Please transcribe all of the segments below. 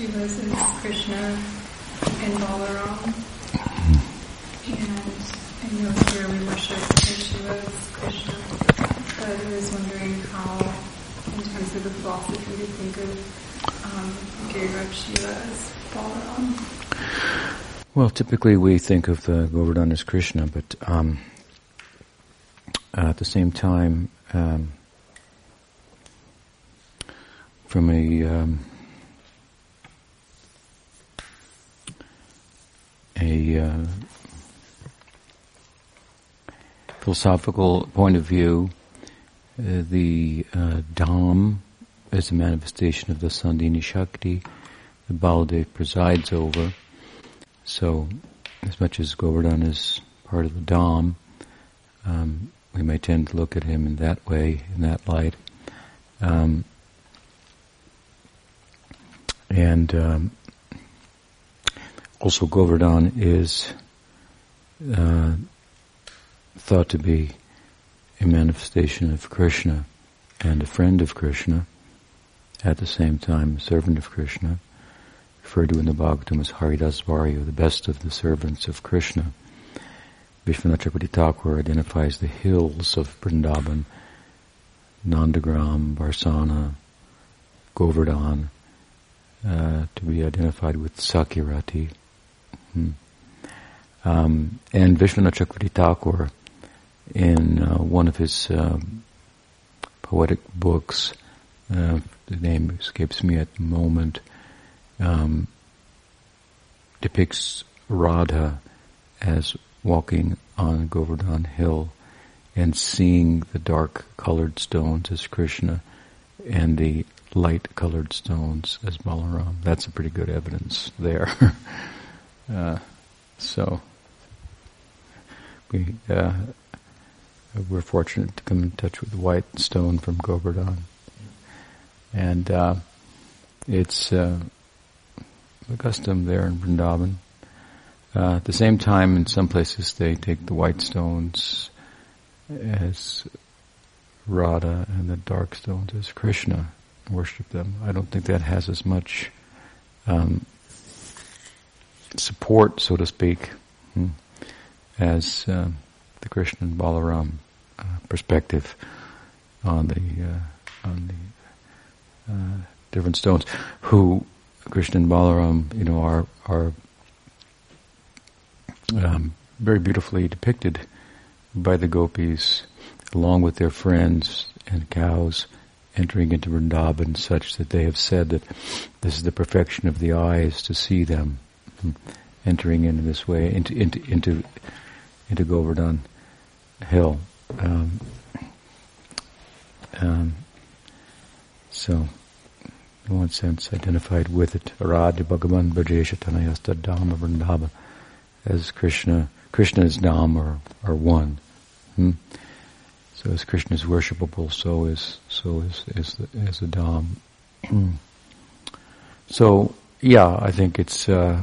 Shilas is Krishna and Balaram. And I know here we worship Shila as Krishna, but I was wondering how, in terms of the philosophy, we think of um, Giriraj Shila as Balaram. Well, typically we think of the Govardhan as Krishna, but um, at the same time, um, from a um, a uh, philosophical point of view, uh, the uh, Dham is a manifestation of the Sandhini Shakti that Baladev presides over. So, as much as Govardhan is part of the Dham, um, we may tend to look at him in that way, in that light. Um, and um, also Govardhan is uh, thought to be a manifestation of Krishna and a friend of Krishna, at the same time a servant of Krishna, referred to in the Bhagavatam as Haridas Varya, the best of the servants of Krishna. Vishwanath Chakravarti Thakur identifies the hills of Vrindavan, Nandagram, Barsana, Govardhan, uh, to be identified with Sakirati. Um, and Vishwanath Chakravarti Thakur, in uh, one of his uh, poetic books, uh, the name escapes me at the moment, um, depicts Radha as walking on Govardhan Hill and seeing the dark colored stones as Krishna and the light colored stones as Balaram. That's a pretty good evidence there. uh, so we uh, we're fortunate to come in touch with white stone from Govardhan, and uh, it's uh, the custom there in Vrindavan. Uh, at the same time, in some places they take the white stones as Radha and the dark stones as Krishna, worship them. I don't think that has as much um, support, so to speak, hmm, as uh, the Krishna and Balaram uh, perspective on the uh, on the uh, different stones. Who Krishna and Balaram, you know, are are um, very beautifully depicted by the gopis, along with their friends and cows, entering into Vrindavan, such that they have said that this is the perfection of the eyes to see them entering into this way into into into into Govardhan Hill. Um, um, so, in one sense, identified with it. Aradhi Bhagavan Brajesha Tanayasta Dhamma Vrindava as Krishna, Krishna is Dham or, or one. Hmm? So as Krishna is worshipable, so is so is is the is the Dham. so yeah, I think it's uh,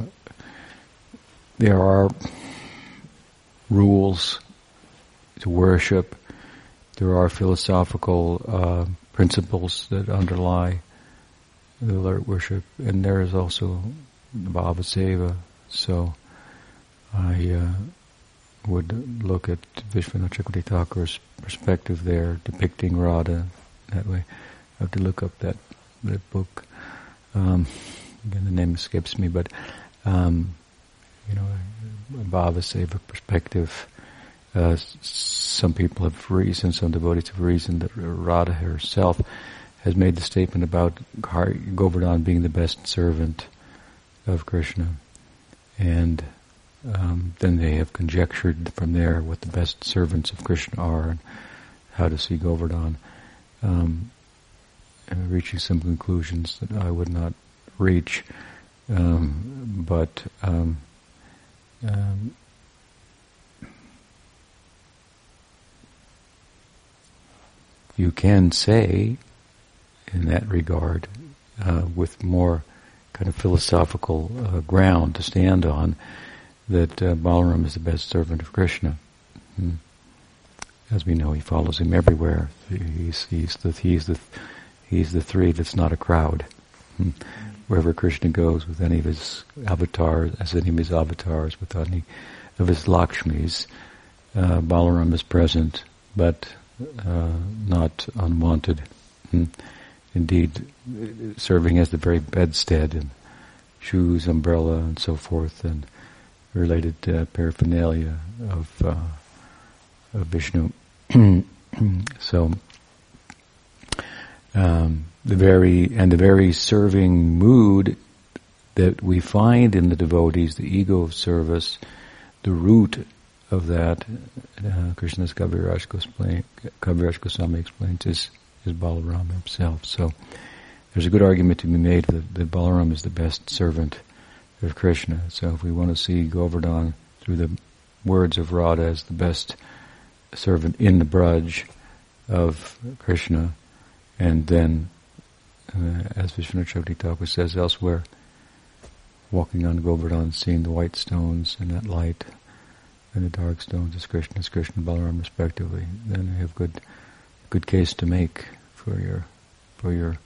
there are rules to worship. There are philosophical uh, principles that underlie the alert worship, and there is also Bhava Seva. So I uh, would look at Vishwanath Chakravarti Thakur's perspective there, depicting Radha that way. I have to look up that that book. Um, again, the name escapes me, but um, you know, Bhava Seva perspective. Uh, some people have reasoned, some devotees have reasoned that Radha herself has made the statement about Govardhan being the best servant of Krishna. And um, then they have conjectured from there what the best servants of Krishna are and how to see Govardhan, um, reaching some conclusions that I would not reach. Um, but um, um, you can say, in that regard, uh, with more kind of philosophical uh, ground to stand on, that uh, Balaram is the best servant of Krishna. Hmm. As we know, he follows him everywhere. He's, he's the he's the he's the three that's not a crowd. Hmm. Wherever Krishna goes with any of his avatars, as any of his avatars, with any of his Lakshmis, uh, Balaram is present, but uh, not unwanted. Hmm. Indeed, serving as the very bedstead and shoes, umbrella, and so forth, and related uh, paraphernalia of, uh, of Vishnu. so, um, the very and the very serving mood that we find in the devotees, the ego of service, the root of that, uh, Krishnadas Kaviraj Goswami, Kaviraj Goswami explains, is, is Balaram himself. So there's a good argument to be made that, that Balaram is the best servant of Krishna. So if we want to see Govardhan through the words of Radha as the best servant in the Braj of Krishna, and then, uh, as Vishnu Thakur says elsewhere, walking on Govardhan, seeing the white stones and that light, and the dark stones as Krishna, as Krishna Balaram respectively, then you have good, good case to make for your, for your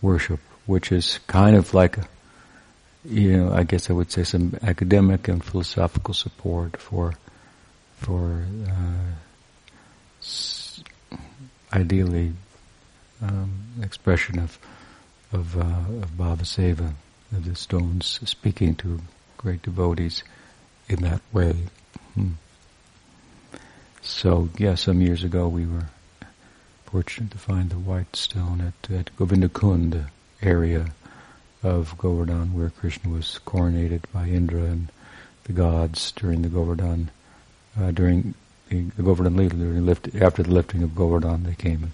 worship, which is kind of like you know, I guess I would say some academic and philosophical support for, for, uh, ideally, um, expression of, of, uh, of Bhava Seva, of the stones speaking to great devotees in that way. Hmm. So, yeah, some years ago we were fortunate to find the white stone at, at Govindakund area of Govardhan where Krishna was coronated by Indra and the gods during the Govardhan, uh, during the, Govardhan lift, after the lifting of Govardhan they came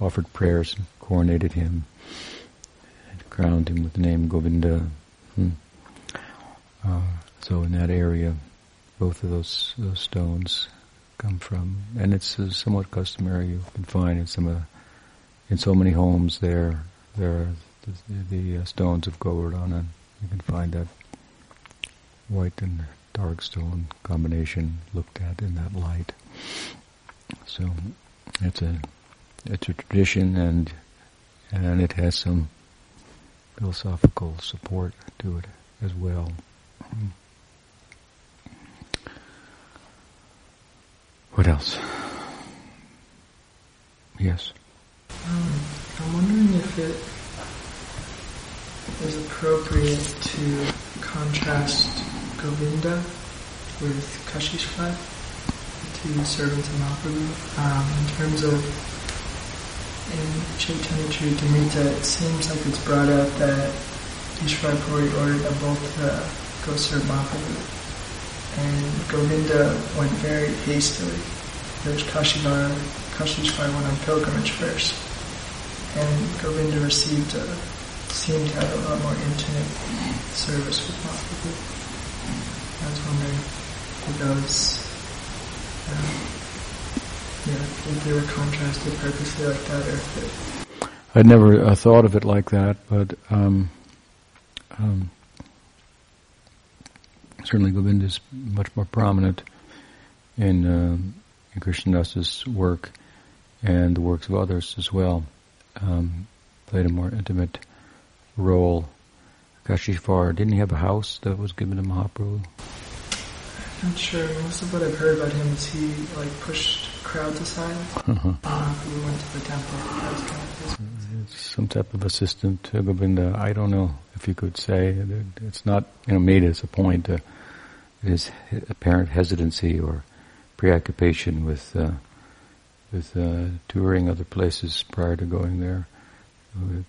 offered prayers and coronated him and crowned him with the name Govinda. Hmm. Uh, so in that area, both of those, those stones come from, and it's uh, somewhat customary. You can find in some uh, in so many homes there there are the, the uh, stones of Govardhan, and you can find that white and dark stone combination looked at in that light. So it's a it's a tradition, and and it has some philosophical support to it as well. What else? Yes. Um, I'm wondering if it is appropriate to contrast Govinda with Kashishvar, two servants of Mahaprabhu, um, in terms of in Chaitanya Charitamrita, it seems like it's brought out that Ishwar Puri ordered a both to go serve Mahaprabhu and Govinda went very hastily. There's Kashivara, Kashishvara went on pilgrimage first, and Govinda received a, seemed to have a lot more intimate service with Mahaprabhu. I was wondering if uh, yeah, if they were contrasted purposely like that, or if it... I'd never uh, thought of it like that, but um, um, certainly Govinda is much more prominent in, uh, in work and the works of others as well. Um, played a more intimate role. Kashishvar, didn't he have a house that was given to Mahaprabhu? I'm not sure. Most of what I've heard about him is he like pushed crowds aside. Uh-huh. Uh, we went to the temple. Some type of assistant to Govinda. I don't know if you could say it's not you know made as a point. Uh, his apparent hesitancy or preoccupation with uh, with uh, touring other places prior to going there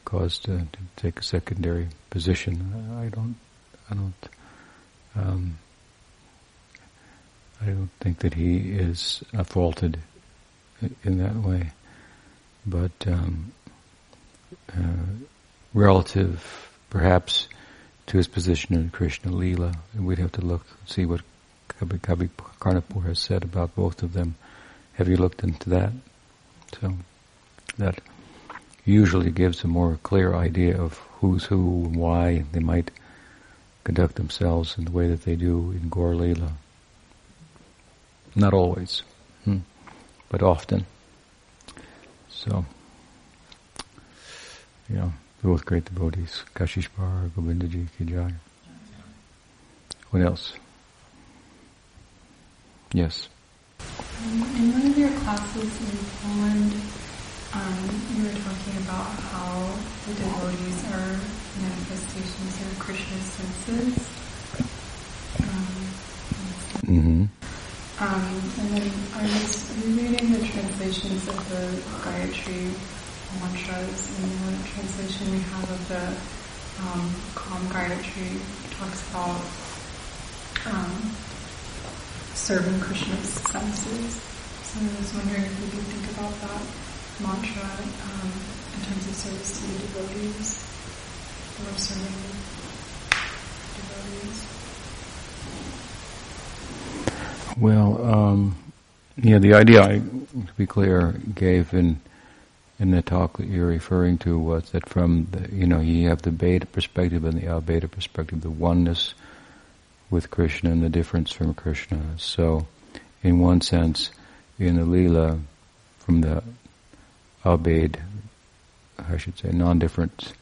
caused uh, to take a secondary position. I don't, I don't, um, I don't think that he is faulted in that way, but um, uh, relative, perhaps to his position in Krishna Lila. We'd have to look, and see what Kavi, Kavi Karnapur has said about both of them. Have you looked into that? So that usually gives a more clear idea of who's who and why they might conduct themselves in the way that they do in Gaur Lila. Not always, hmm, but often. So, yeah. both great devotees, Kashishvar, Govindaji, Kijai. What else? Yes. Um, in one of your classes in Poland, um, you were talking about how the devotees are manifestations of Krishna's senses. Um, Mm-hmm. Um, and then I was rereading the translations of the Gayatri mantras, and the translation we have of the um, Kam Gayatri talks about um, serving Krishna's senses. So I was wondering if we could think about that mantra um, in terms of service to the devotees or serving devotees. Well, um, yeah, the idea, I, to be clear, gave in in the talk that you're referring to was that from the, you know, you have the bheda perspective and the abheda perspective, the oneness with Krishna and the difference from Krishna. So, in one sense, in the Leela, from the abhed, I should say, non-different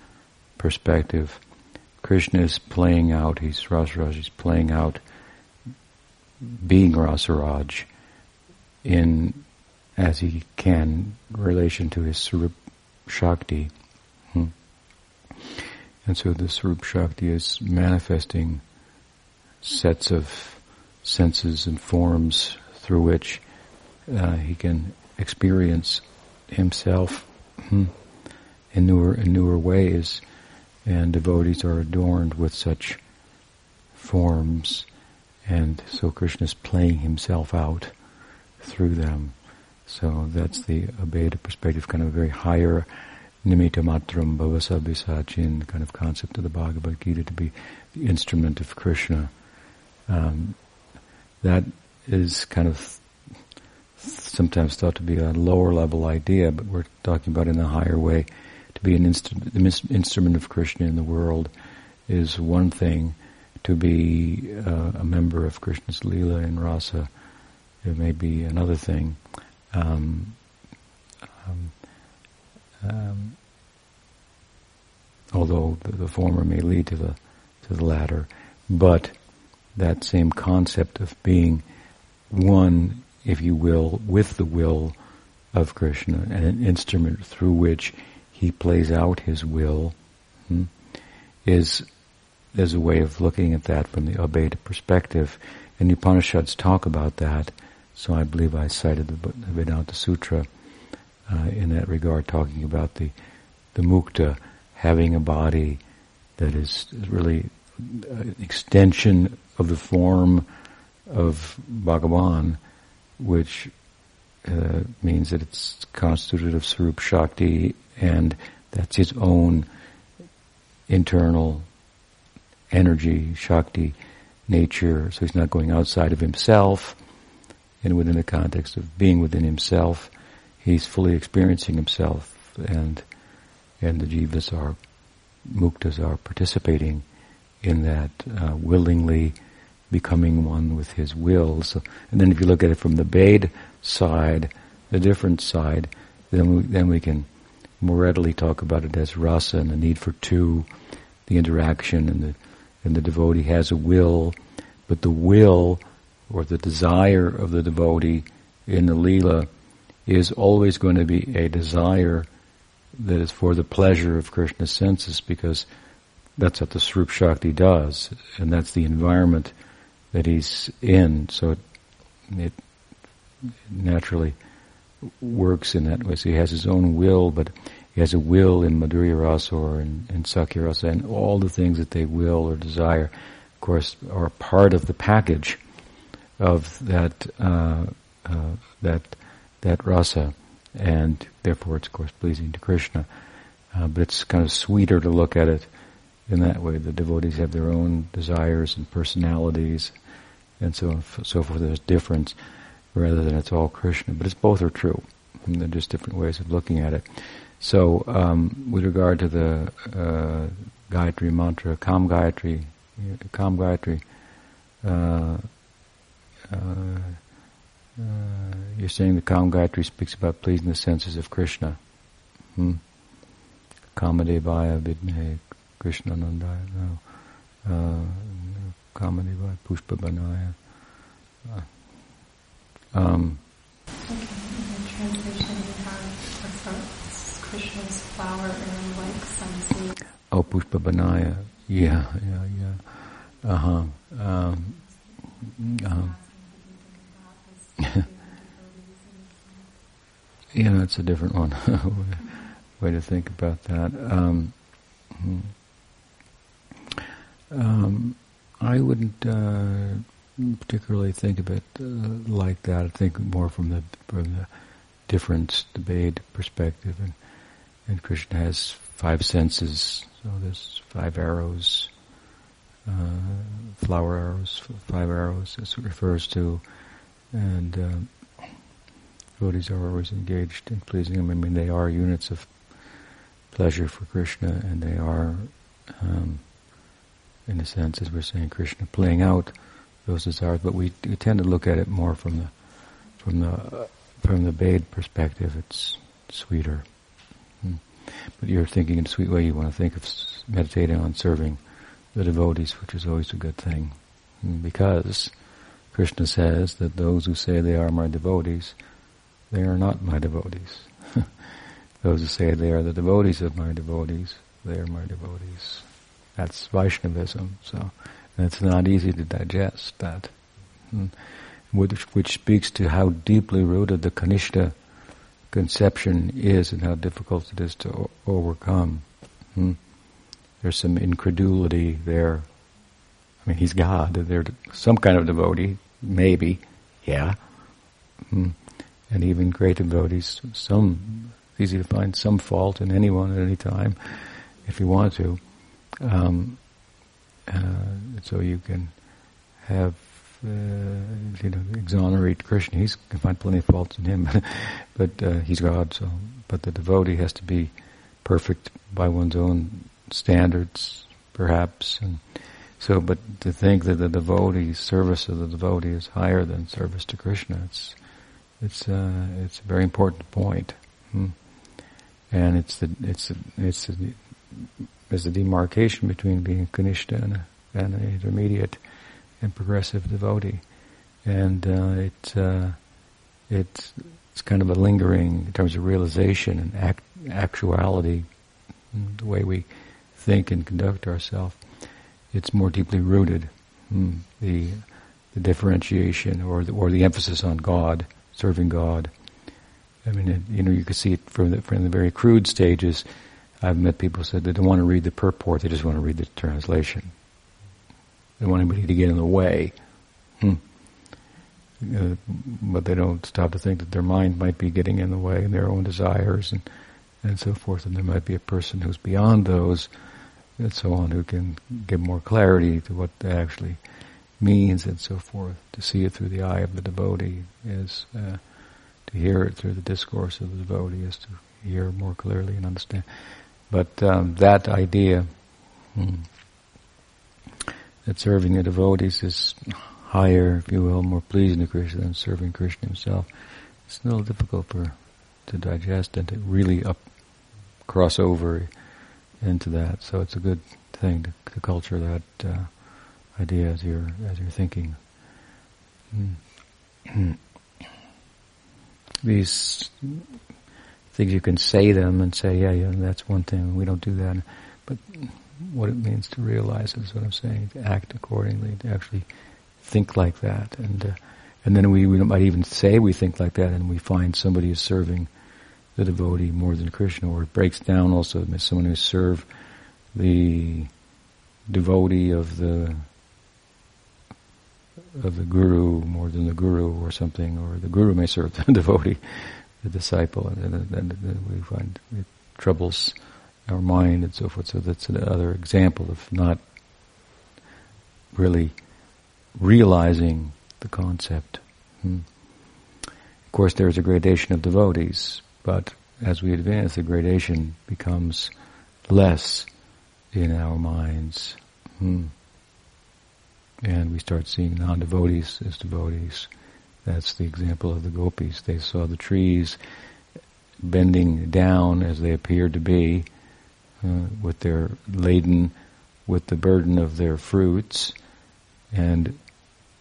perspective, Krishna is playing out, he's Rasaraj, he's playing out being Rasaraj in as he can relation to his Sarup Shakti. Hmm. And so the Sarup Shakti is manifesting sets of senses and forms through which uh, he can experience himself hmm, in newer in newer ways, and devotees are adorned with such forms, and so Krishna is playing himself out through them. So that's the Abheda perspective, kind of a very higher nimitta matram bhava savyasachin kind of concept of the Bhagavad Gita to be the instrument of Krishna. Um, that is kind of sometimes thought to be a lower level idea, but we're talking about in a higher way. To be an instru- instrument of Krishna in the world is one thing. To be uh, a member of Krishna's Leela and Rasa, it may be another thing. Um, um, um, although the, the, former may lead to the to the latter, but that same concept of being one, if you will, with the will of Krishna and an instrument through which he plays out his will hmm, is is a way of looking at that from the Abheda perspective. And the Upanishads talk about that so I believe I cited the Vedanta Sutra uh, in that regard, talking about the the mukta having a body that is really an extension of the form of Bhagavan, which uh, means that it's constituted of Sarup Shakti and that's his own internal energy, Shakti, nature, so he's not going outside of himself and within the context of being within himself, he's fully experiencing himself, and and the jivas are muktas are participating in that, uh, willingly becoming one with his will. So, and then if you look at it from the Bheda side, the different side, then we, then we can more readily talk about it as rasa and the need for two, the interaction and the and the devotee has a will, but the will or the desire of the devotee in the Leela is always going to be a desire that is for the pleasure of Krishna's senses because that's what the Srup Shakti does and that's the environment that he's in so it, it naturally works in that way. So he has his own will but he has a will in Madhurya Rasa or in, in Sakhya Rasa and all the things that they will or desire of course are part of the package of that uh, uh, that that rasa, and therefore it's of course pleasing to Krishna. Uh, but it's kind of sweeter to look at it in that way. The devotees have their own desires and personalities, and so on, so forth. There's difference rather than it's all Krishna. But it's both are true. And they're just different ways of looking at it. So, um, with regard to the uh, Gayatri mantra, Kam Gayatri, Kam Gayatri, uh, uh, uh, you're saying the Kam Gayatri speaks about pleasing the senses of Krishna. Hmm? Kamadevaya Vidmahe Krishna Nandaya. No. Uh, Kamadevaya Pushpa Banaya. Uh, um, okay, in the translation we Krishna's flower and like some seeds. Oh, Pushpa Banaya. Yeah, yeah, yeah. Uh-huh. Um, uh-huh. yeah, that's a different one. Way to think about that. Um, hmm. um, I wouldn't uh, particularly think of it uh, like that. I think more from the from the difference, debate perspective, and and Krishna has five senses. So there's five arrows, uh, flower arrows, five arrows. This refers to, and uh, devotees are always engaged in pleasing him. I mean, they are units of pleasure for Krishna, and they are, um, in a sense, as we're saying, Krishna playing out those desires. But we, we tend to look at it more from the from the from the Bheda perspective. It's sweeter. But you're thinking in a sweet way. You want to think of meditating on serving the devotees, which is always a good thing, because Krishna says that those who say they are my devotees, they are not my devotees. Those who say they are the devotees of my devotees, they are my devotees. That's Vaishnavism. So it's not easy to digest that, hmm. which, which speaks to how deeply rooted the Kanishta conception is and how difficult it is to o- overcome. Hmm. There's some incredulity there. I mean, he's God. There's some kind of devotee, maybe, yeah. Hmm. And even great devotees, some easy to find some fault in anyone at any time, if you want to. Um, uh, so you can have, you know, exonerate Krishna. He's can find plenty of faults in him, but uh, he's God. So, but the devotee has to be perfect by one's own standards, perhaps. And so, but to think that the devotee service of the devotee is higher than service to Krishna, it's it's uh, it's a very important point. Hmm and it's the it's it's the, there's a demarcation between being a kanishta and, a, and an intermediate and progressive devotee, and uh, it uh, it's it's kind of a lingering in terms of realization and act, actuality, the way we think and conduct ourselves. It's more deeply rooted. The the differentiation or the, or the emphasis on God, serving God, I mean, it, you know, you can see it from the, from the very crude stages. I've met people who said they don't want to read the purport; they just want to read the translation. They want anybody to get in the way. Hmm. Uh, but they don't stop to think that their mind might be getting in the way and their own desires and and so forth. And there might be a person who's beyond those and so on who can give more clarity to what that actually means and so forth. To see it through the eye of the devotee is. Uh, to hear it through the discourse of the devotee is to hear more clearly and understand. But um, that idea hmm, that serving the devotees is higher, if you will, more pleasing to Krishna than serving Krishna himself, it's a little difficult for to digest and to really up cross over into that. So it's a good thing to, to culture that uh, idea as you're as you're thinking. Mm. these things you can say them and say, yeah, yeah, that's one thing. We don't do that. But what it means to realize is what I'm saying. To act accordingly. To actually think like that, and uh, and then we, we might even say we think like that, and we find somebody is serving the devotee more than Krishna, or it breaks down also someone who served the devotee of the of the guru more than the guru or something, or the guru may serve the devotee, the disciple, and then we find troubles our mind and so forth. So that's another example of not really realizing the concept. Hmm. Of course, there is a gradation of devotees, but as we advance, the gradation becomes less in our minds. Hmm and we start seeing non-devotees as devotees. That's the example of the gopis. They saw the trees bending down as they appeared to be, uh, with their laden with the burden of their fruits, and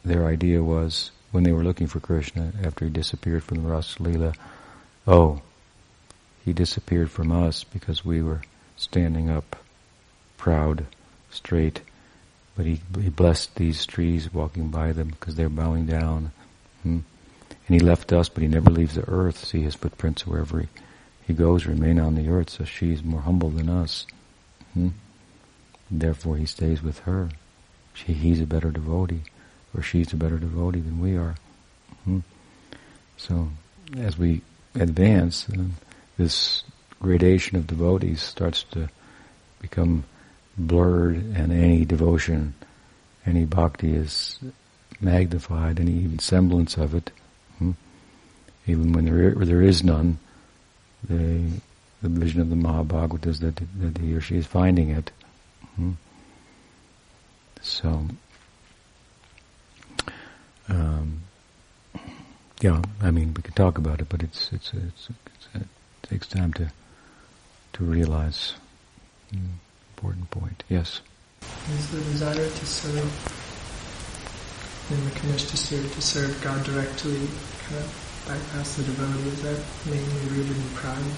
their idea was when they were looking for Krishna after he disappeared from the Rasa oh, he disappeared from us because we were standing up, proud, straight, but he, he blessed these trees walking by them because they're bowing down. Hmm? And he left us, but he never leaves the earth. See his footprints wherever he, he goes remain on the earth, so she's more humble than us. Hmm? Therefore he stays with her. She, he's a better devotee, or she's a better devotee than we are. Hmm? So, as we advance, uh, this gradation of devotees starts to become blurred, and any devotion, any bhakti is magnified, any even semblance of it, hmm? even when there there is none. The the vision of the Mahabhagavata is that that he or she is finding it. Hmm? So, um, yeah, I mean, we can talk about it, but it's it's, it's, it's it takes time to to realize. Important point. Yes. Is the desire to serve in the Kanishta serve to serve God directly kind of bypass the devotee? Is that mainly rooted in pride?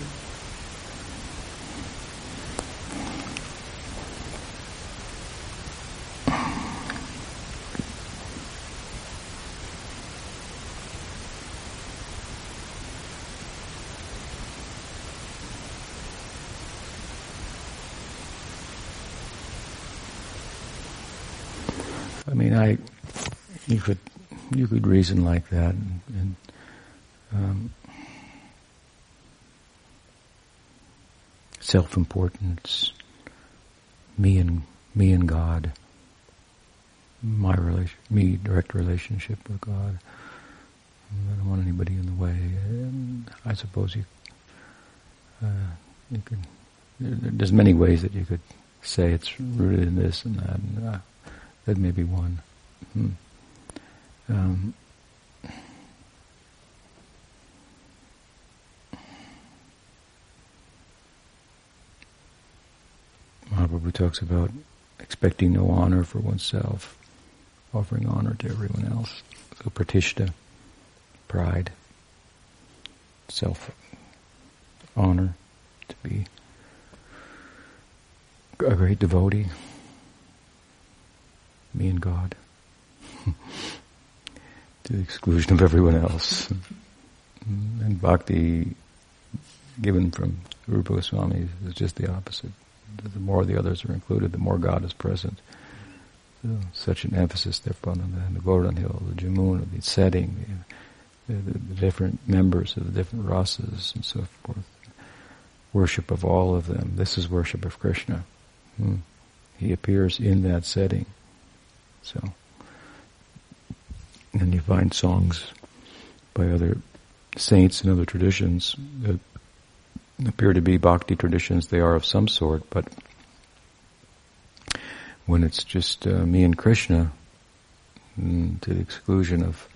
I, you could, you could reason like that, and, and um, self-importance, me and me and God, my relation, me direct relationship with God. I don't want anybody in the way. And I suppose you, uh, you could. There's many ways that you could say it's rooted in this and that. And, uh, that may be one. Hmm. Um, Mahaprabhu talks about expecting no honor for oneself, offering honor to everyone else. So pratishta, pride, self honor, to be a great devotee, me and God to the exclusion of everyone else. and bhakti given from Rupa Goswami is just the opposite. The more the others are included, the more God is present. So such an emphasis therefore on the, the Govardhan Hill, the Jamuna, the setting, the, the, the, different members of the different rasas and so forth. Worship of all of them. This is worship of Krishna. Hmm. He appears in that setting. So and you find songs by other saints and other traditions that appear to be bhakti traditions. They are of some sort, but when it's just uh, me and Krishna, mm, to the exclusion of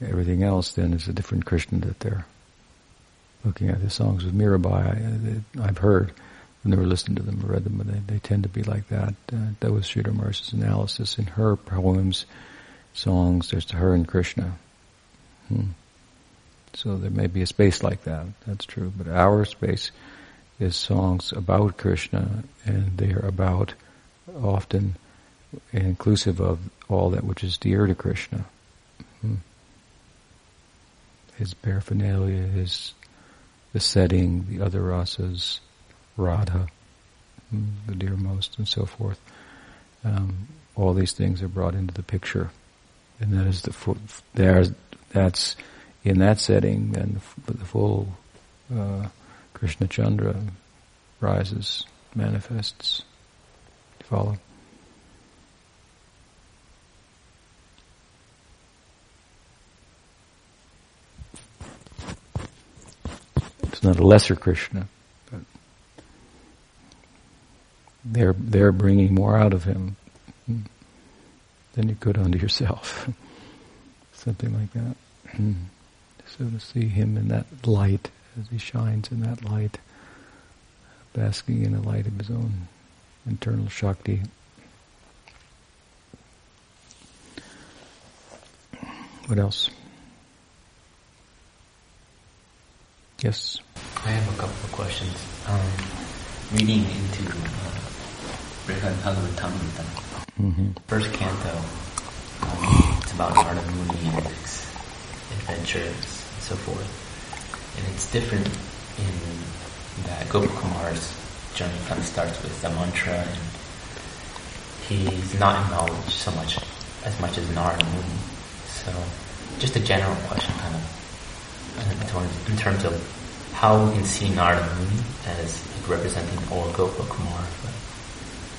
everything else, then it's a different Krishna that they're looking at. The songs with Mirabai, I, have heard, I've never listened to them or read them, but they, they tend to be like that. Uh, that was Sridhar Maharaj's analysis in her poems songs, there's her and Krishna. Hmm. So there may be a space like that, that's true. But our space is songs about Krishna, and they are about often inclusive of all that which is dear to Krishna. Hmm. His paraphernalia, his the setting, the other rasas, Radha, hmm, the dearmost, and so forth. Um, all these things are brought into the picture and that is the there's, that's in that setting, then the, full uh, Krishna Chandra rises, manifests. Follow? It's not a lesser Krishna, but they're they're bringing more out of him. Hmm than you could unto yourself. Something like that. So to see him in that light, as he shines in that light, basking in the light of his own internal Shakti. What else? Yes? I have a couple of questions. Um, reading into uh, Brihad Bhagavatamrita, Mm-hmm. first canto, um, it's about Narada Muni and his adventures so forth. And it's different in that Gopakumar's journey kind of starts with a mantra and he's not acknowledged so much as much as Narada Muni. So just a general question kind of in terms- of how we can see Narada Muni as representing or Gopakumar, but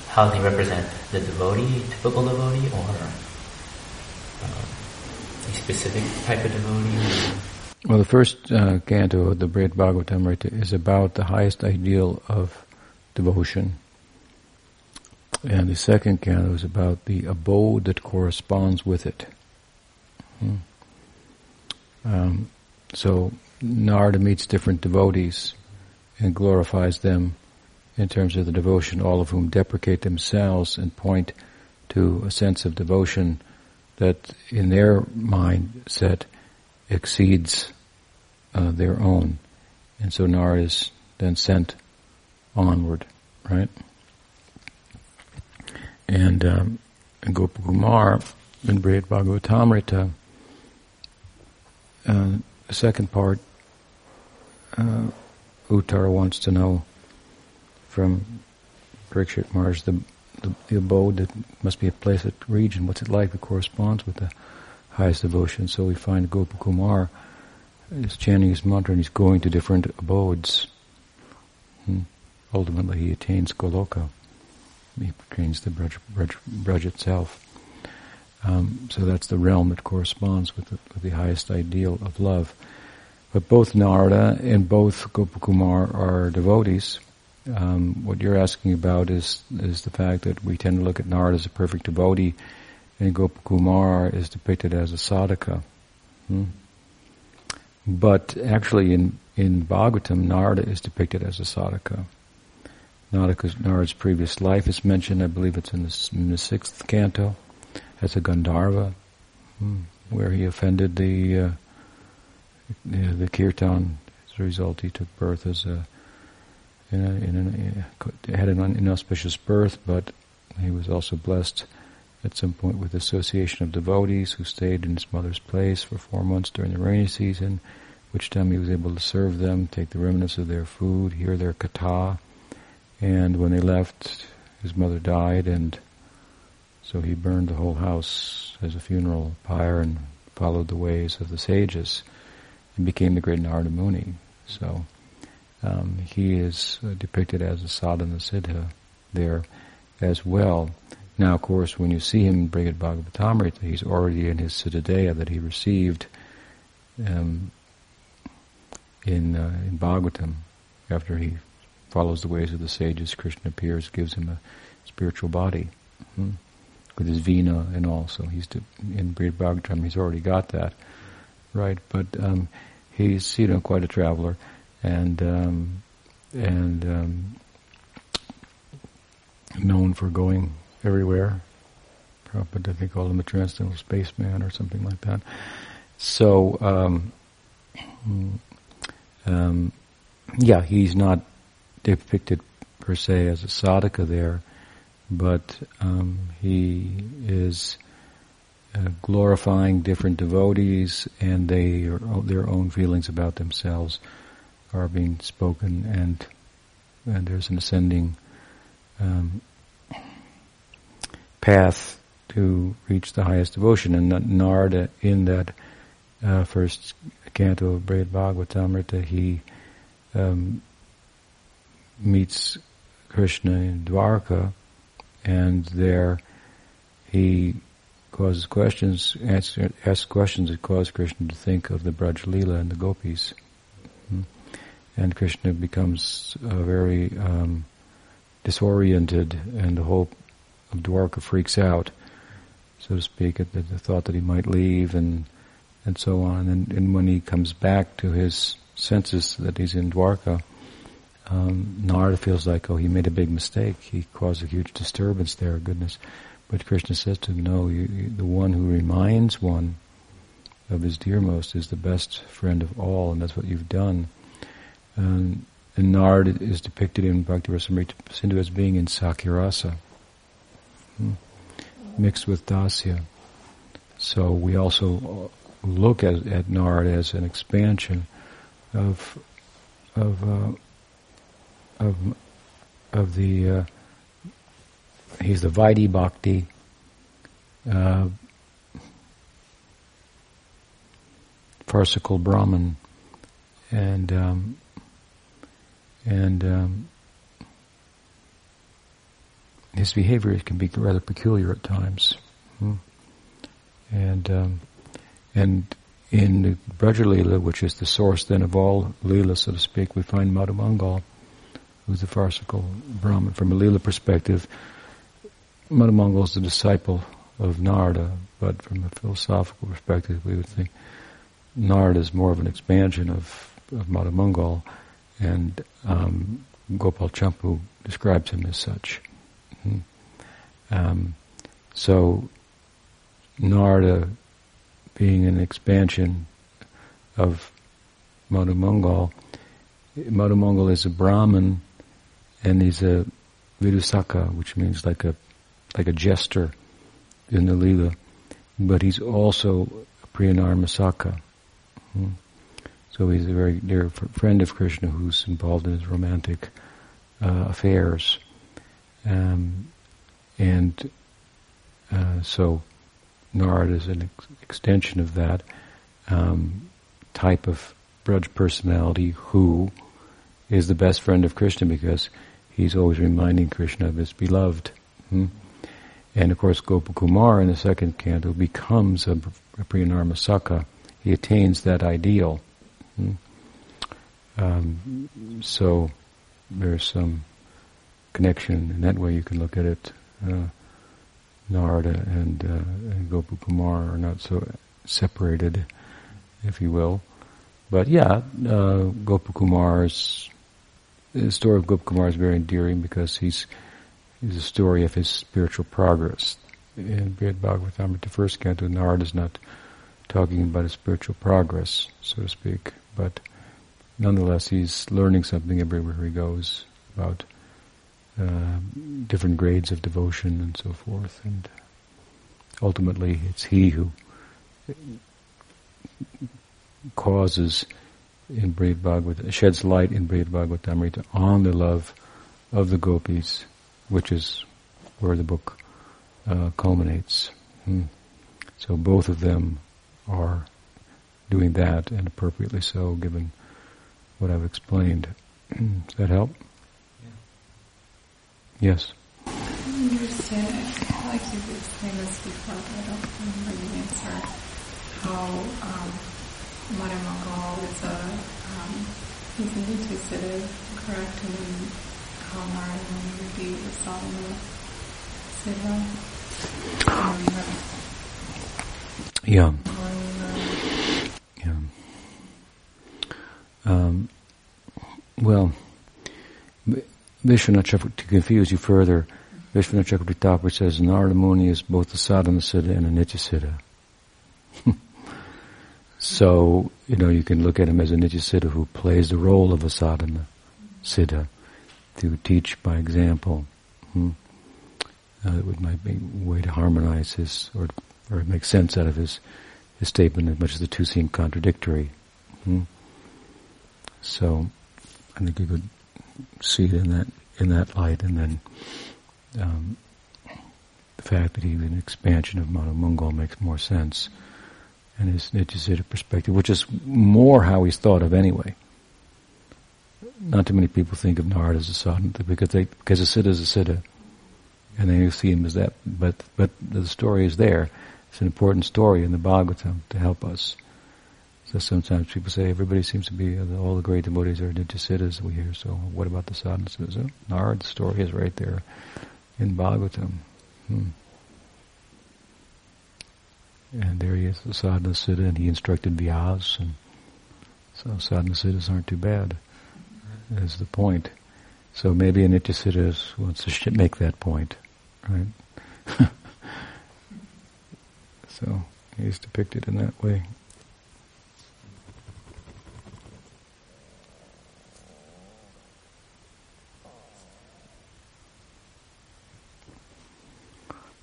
how they represent the devotee, typical devotee, or um, a specific type of devotee. Well, the first uh, canto of the Brihad Bhagavatamrita is about the highest ideal of devotion. And the second canto is about the abode that corresponds with it. Hmm. Um, so Narada meets different devotees and glorifies them in terms of the devotion, all of whom deprecate themselves and point to a sense of devotion that in their mindset exceeds uh, their own. And so Narada is then sent onward, right? And, um, and Gopakumar in Brihad Bhagavatamrita, uh, the second part, uh, Uttara wants to know from Parikshit Maharaj the, the, the abode that must be a place, a region, what's it like that corresponds with the highest devotion. So we find Gopakumar is chanting his mantra and he's going to different abodes. Hmm. Ultimately he attains Goloka. He attains the Braj, Braj, Braj itself. Um, so that's the realm that corresponds with the, with the highest ideal of love. But both Narada and both Gopakumar are devotees. Um, what you're asking about is is the fact that we tend to look at Narada as a perfect devotee, and Gopakumar is depicted as a sadhaka. Hmm? But actually, in in Bhagavatam, Narada is depicted as a sadhaka. Narada's, previous life is mentioned. I believe it's in the, in the sixth canto as a Gandharva, hmm, where he offended the uh, the, the kirtan. As a result, he took birth as a in a, in a, had an inauspicious birth, but he was also blessed at some point with the association of devotees who stayed in his mother's place for four months during the rainy season, which time he was able to serve them, take the remnants of their food, hear their katha, and when they left, his mother died, and so he burned the whole house as a funeral pyre and followed the ways of the sages and became the great Narada Muni. So um, he is depicted as a sadhana siddha there as well. Now, of course, when you see him in Brihad Bhagavatamrita, he's already in his siddhadeha that he received um, in uh, in Bhagavatam after he follows the ways of the sages. Krishna appears, gives him a spiritual body hmm, with his vina and all. So he's to, in Brihad Bhagavatam. He's already got that right, but um, he's you know quite a traveler and um, and um, known for going everywhere. Prabhupada, I think, called him a transcendental spaceman or something like that. So, um, um, yeah, he's not depicted per se as a sadhaka there, but um, he is uh, glorifying different devotees and they are, their own feelings about themselves are being spoken, and and there's an ascending um, path to reach the highest devotion. And Narada, in that uh, first canto of Brihad Bhagavatamrita, he um, meets Krishna in Dwarka, and there he causes questions, answer, asks questions that cause Krishna to think of the Braj Leela and the gopis and Krishna becomes uh, very um, disoriented, and the whole of Dwarka freaks out, so to speak, at the, the thought that he might leave, and and so on. And, and when he comes back to his senses that he's in Dwarka, um, Narada feels like, oh, he made a big mistake. He caused a huge disturbance there, goodness. But Krishna says to him, no, you, you, the one who reminds one of his dearmost is the best friend of all, and that's what you've done. And Nard is depicted in Bhakti Rasamrita Sindhu as being in Sakhirasa, hmm, mixed with Dasya. So we also look at, at Narad as an expansion of of uh, of of the uh, he's the Vaidhi Bhakti uh, farcical Brahman and um, and um, his behavior can be rather peculiar at times. Hmm. And um, and in the Braja Leela, which is the source then of all Leela, so to speak, we find Madhumangal, who's the farcical Brahman. From a Leela perspective, Madhumangal is the disciple of Narada, but from a philosophical perspective, we would think Narada is more of an expansion of, of Madhumangal, and um, Gopal Champu describes him as such. Mm-hmm. Um, so Narada being an expansion of Madhumangal. Madhumangal is a Brahmin and he's a Vidusaka, which means like a like a jester in the Leela. But he's also a Priyanarmasaka. Hmm. So he's a very dear friend of Krishna who's involved in his romantic uh, affairs. Um, and uh, so Narad is an ex- extension of that um, type of Braj personality who is the best friend of Krishna because he's always reminding Krishna of his beloved. Hmm? And of course, Gopakumar in the second canto becomes a, a Priyanarmasaka. He attains that ideal. Hmm? Um, so there's some connection in that way you can look at it. Uh, Narada and, uh, and Gopakumar are not so separated, if you will. But yeah, uh, Gopakumar's the story of Gopakumar is very endearing because he's he's a story of his spiritual progress. In Brihad Bhagavatam, the first canto, Narada is not talking about his spiritual progress, so to speak, but nonetheless he's learning something everywhere he goes about uh, different grades of devotion and so forth. And ultimately, it's he who causes in Brihad Bhagavad, sheds light in Brihad Bhagavatamrita on the love of the gopis, which is where the book uh, culminates. Hmm. So both of them are doing that, and appropriately so, given what I've explained. Does that help? Yes. I understand. I like you've explained this before, but I don't remember the answer. How um, Madhumangal is a um, he's a Nitya correct? And then how Narayana would be the Siddha. Yeah. Yeah. Um, well, Vishwanath to confuse you further, Vishwanath Chakravarti Thakur says Narada Muni is both a sadhana siddha and a nitya siddha. so, you know, you can look at him as a nitya siddha who plays the role of a sadhana siddha to teach by example. Hmm. Uh, it would might be a way to harmonize his, or, or make sense out of his, his statement as much as the two seem contradictory. Hmm. So, I think you could see it in that in that light, and then um, the fact that an expansion of Madhumangal makes more sense, and his Nityasiddha perspective, which is more how he's thought of anyway. Not too many people think of Narada as a sadhana because they because a siddha is a siddha, and then you see him as that. But but the story is there. It's an important story in the Bhagavatam to help us. So sometimes people say everybody seems to be, all the great devotees are Nityasiddhas we hear, so what about the sadhanas? So Narad, story is right there in Bhagavatam. Hmm. And there he is, the sadhana siddha, and he instructed Vyas, and so sadhana siddhas aren't too bad, is the point. So maybe a Nitya wants to make that point, right? so he's depicted in that way.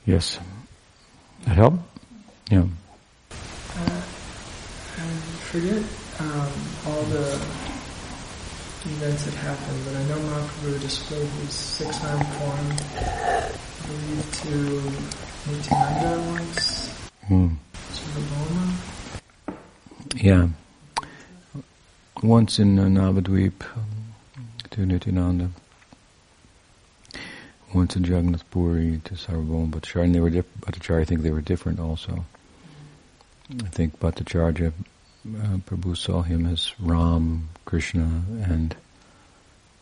Yes. That help? Yeah. Uh, I forget um, all the events that happened, but I know Mahaprabhu displayed his six-armed form, I believe, to Nityananda once. Hmm. Yeah. Once in uh, Navadvip to Nityananda once in Jagannath Puri to Sarvabhauma Bhattacharya, and they were diff- Bhattacharya, I think they were different also. I think Bhattacharya, uh, Prabhu saw him as Ram, Krishna, and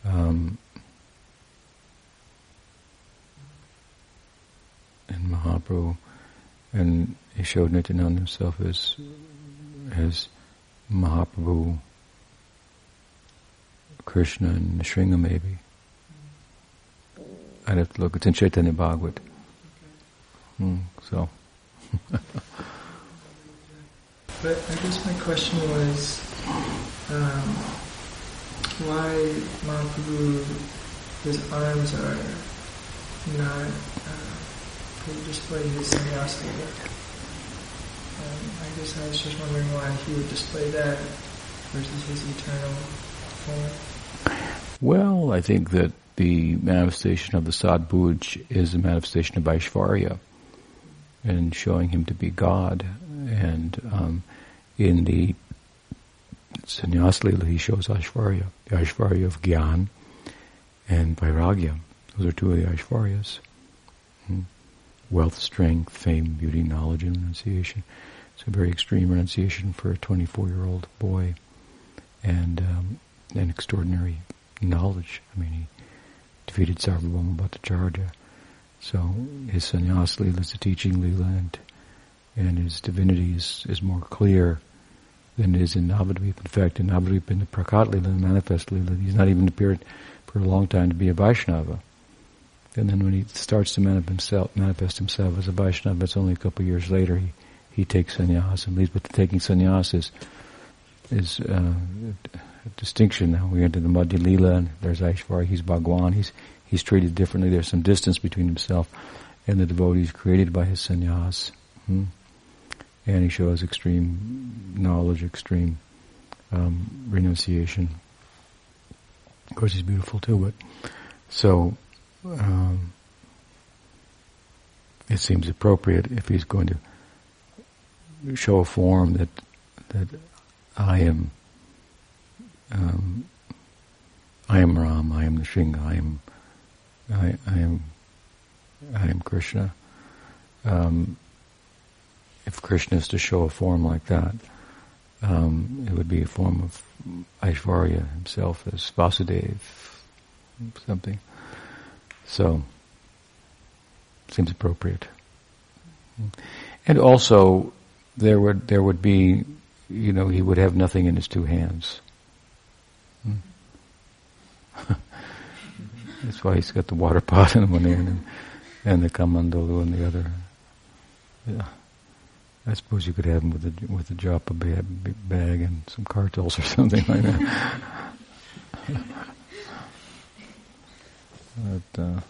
um, and Mahaprabhu, and he showed Nityananda himself as as Mahaprabhu, Krishna, and Nrsimha maybe. I'd have to look. It's in Chaitanya Bhagavat. Mm, so. but I guess my question was um, why Mahaprabhu, his arms are not uh, display his sannyasa. Um, I guess I was just wondering why he would display that versus his eternal form. Well, I think that the manifestation of the Sadbhuj is a manifestation of Aishvarya and showing him to be God. And um, in the Sannyas he shows Aishvarya, the Aishvarya of Gyan and Vairagya. Those are two of the Aishvaryas. Hmm. Wealth, strength, fame, beauty, knowledge, and renunciation. It's a very extreme renunciation for a 24-year-old boy. And um, an extraordinary knowledge. I mean, he defeated Sarvabhauma Bhattacharya. So his sannyas lila is a teaching lila and, and his divinity is, is more clear than it is in Navadvip. In fact, in Navadvip, in the Prakat lila, the manifest lila, he's not even appeared for a long time to be a Vaishnava. And then when he starts to manifest himself, manifest himself as a Vaishnava, it's only a couple of years later he, he takes sannyas and leaves. But taking sannyas is, is uh, distinction now. We enter the Madhya Lila, and there's Aishvarya, he's Bhagwan, he's, he's treated differently. There's some distance between himself and the devotees created by his sannyas. Hmm? And he shows extreme knowledge, extreme um, renunciation. Of course, he's beautiful too, but so um, it seems appropriate if he's going to show a form that that I am um, I am Ram, I am Nrsimha, I am, I, I am, I am Krishna. Um, if Krishna is to show a form like that, um, it would be a form of Aishvarya himself as Vasudeva, something. So, seems appropriate. And also, there would there would be, you know, he would have nothing in his two hands. That's why he's got the water pot in one hand and, and the kamandalu in the other. Yeah. I suppose you could have him with a with a japa bag and some kartals or something like that. but, uh,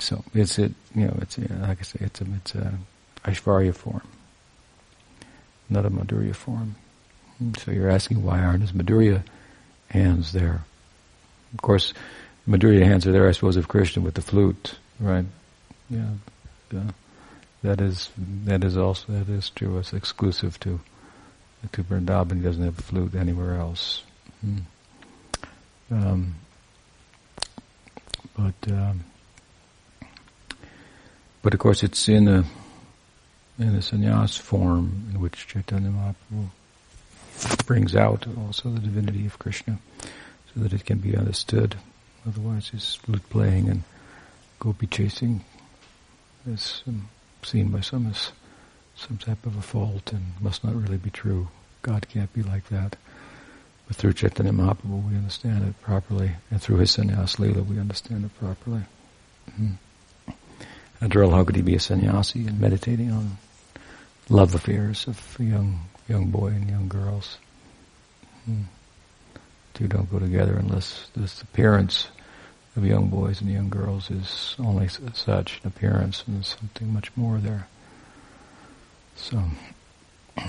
so it's it you know it's like I say it's a it's a Aishvarya form not a Madhurya form. So you're asking why aren't his Madhurya hands there? Of course, Madhurya hands are there, I suppose, of Krishna with the flute, right? Yeah, yeah. That is that is also that is true. It's exclusive to to Vrindavan. He doesn't have a flute anywhere else. Hmm. Um, but um, but of course, it's in a in a sannyas form in which Chaitanya Mahaprabhu brings out also the divinity of Krishna so that it can be understood. Otherwise his flute playing and gopi chasing is um, seen by some as some type of a fault and must not really be true. God can't be like that. But through Chaitanya Mahaprabhu we understand it properly, and through his sannyas lila we understand it properly. Mm-hmm. How could he be a sannyasi and meditating on love affairs of young young boy and young girls? Mm-hmm. Two don't go together unless this appearance of young boys and young girls is only such an appearance, and there's something much more there. So.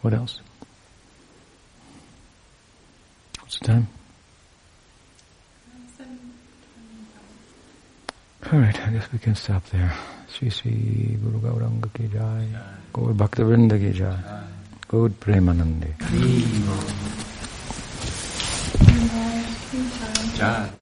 what else? What's the time? All right, I guess we can stop there. Sri Sri Guru Gauranga ki jai. Gaur Bhaktivinoda ki jai. Gaur Premanande. Jai.